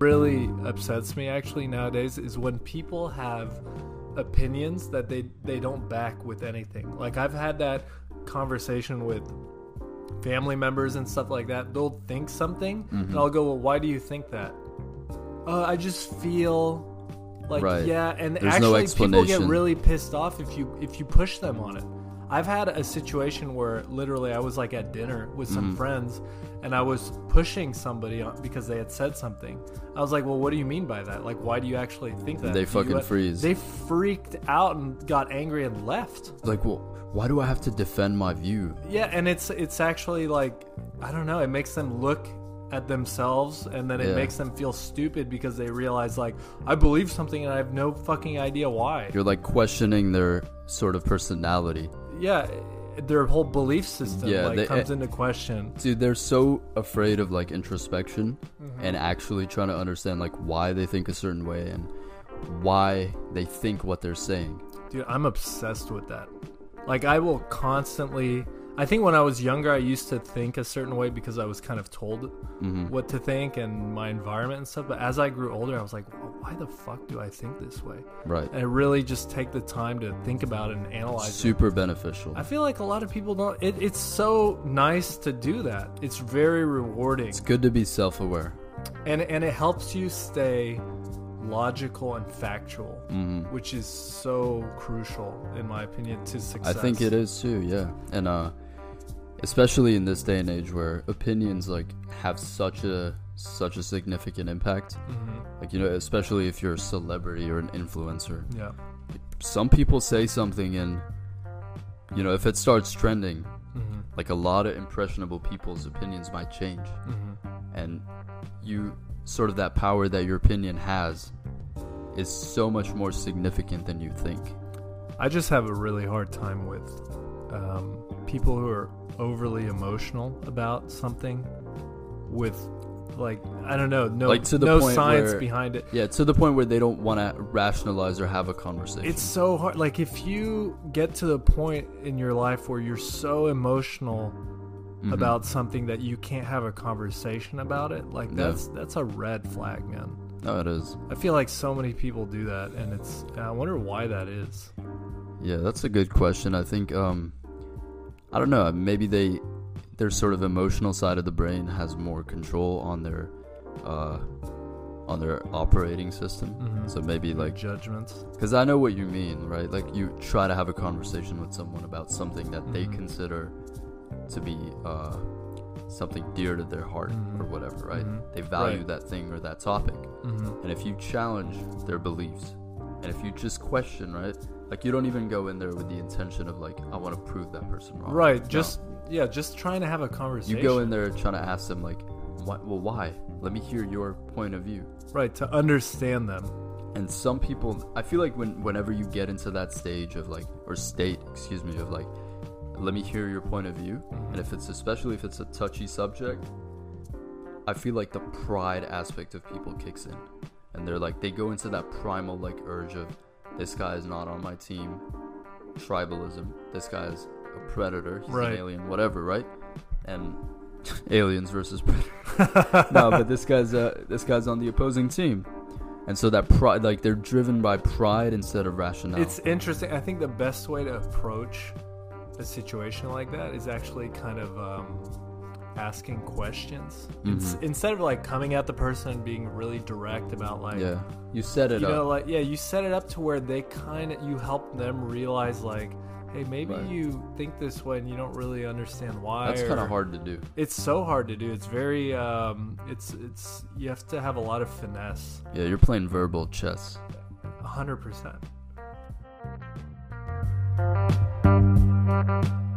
really upsets me actually nowadays is when people have opinions that they they don't back with anything. Like I've had that conversation with family members and stuff like that. They'll think something, Mm-hmm. and I'll go, "Well, why do you think that?" Uh, I just feel like Right. yeah, and There's no actually people get really pissed off if you if you push them on it. I've had a situation where literally I was like at dinner with Mm-hmm. some friends and I was pushing somebody because they had said something. I was like, "Well, what do you mean by that? Like why do you actually think that?" They fucking freeze. They freaked out and got angry and left. Like, well, why do I have to defend my view? Yeah, and it's it's actually like I don't know, it makes them look at themselves and then it Yeah. makes them feel stupid because they realize like I believe something and I have no fucking idea why. You're like questioning their sort of personality. Yeah, their whole belief system Yeah, like they- comes eh, into question. Dude, they're so afraid of like introspection Mm-hmm. and actually trying to understand like why they think a certain way and why they think what they're saying. Dude, I'm obsessed with that. Like I will constantly I think when I was younger I used to think a certain way because I was kind of told Mm-hmm. what to think and my environment and stuff, but as I grew older I was like, well, why the fuck do I think this way? Right. And really just take the time to think about it and analyze it. Super beneficial. I feel like a lot of people don't it, it's so nice to do that. It's very rewarding. It's good to be self-aware. and and it helps you stay logical and factual, hmm which is so crucial in my opinion to success. I think it is too, yeah. And uh especially in this day and age where opinions like have such a such a significant impact. Mhm. Like you know, especially if you're a celebrity or an influencer. Yeah. Some people say something and you know, if it starts trending, Mhm. like a lot of impressionable people's opinions might change. Mhm. And you sort of that power that your opinion has is so much more significant than you think. I just have a really hard time with um, people who are overly emotional about something with like I don't know, no Like, to the no point science where- behind it. Yeah, to the point where they don't want to rationalize or have a conversation. It's so hard. Like if you get to the point in your life where you're so emotional Mhm. about something that you can't have a conversation about it, like that's that's a red flag, man. No, it is. I feel like so many people do that, and it's. I wonder why that is. Yeah, that's a good question. I think um I don't know, maybe they their sort of emotional side of the brain has more control on their uh on their operating system. Mhm. So maybe like judgments. cuz I know what you mean, right? Like you try to have a conversation with someone about something that they Mhm. consider to be uh something dear to their heart Mhm. or whatever, right? Mhm. They value Right. that thing or that topic. Mm-hmm. And if you challenge their beliefs, and if you just question, right? Like you don't even go in there with the intention of like, I want to prove that person wrong. Right. No. Just yeah. Just trying to have a conversation. you go in there trying to ask them like, why, well, why? Let me hear your point of view. right to understand them. And some people, I feel like when whenever you get into that stage of like, or state, excuse me, of like, let me hear your point of view, and if it's especially if it's a touchy subject, I feel like the pride aspect of people kicks in, and they're like they go into that primal like urge of this guy is not on my team, tribalism. This guy is a predator. He's Right. an alien, whatever, right? And aliens versus predator. no, but this guy's uh, this guy's on the opposing team, and so that pride, like they're driven by pride instead of rationale. It's interesting. I think the best way to approach a situation like that is actually kind of um, asking questions Ins- Mhm. instead of like coming at the person and being really direct about like yeah, you set it you up. know like yeah you set it up to where they kind of you help them realize like hey maybe Right. you think this way and you don't really understand why That's kind of hard to do. it's so hard to do it's very um it's it's you have to have a lot of finesse Yeah, you're playing verbal chess. 100% Thank you.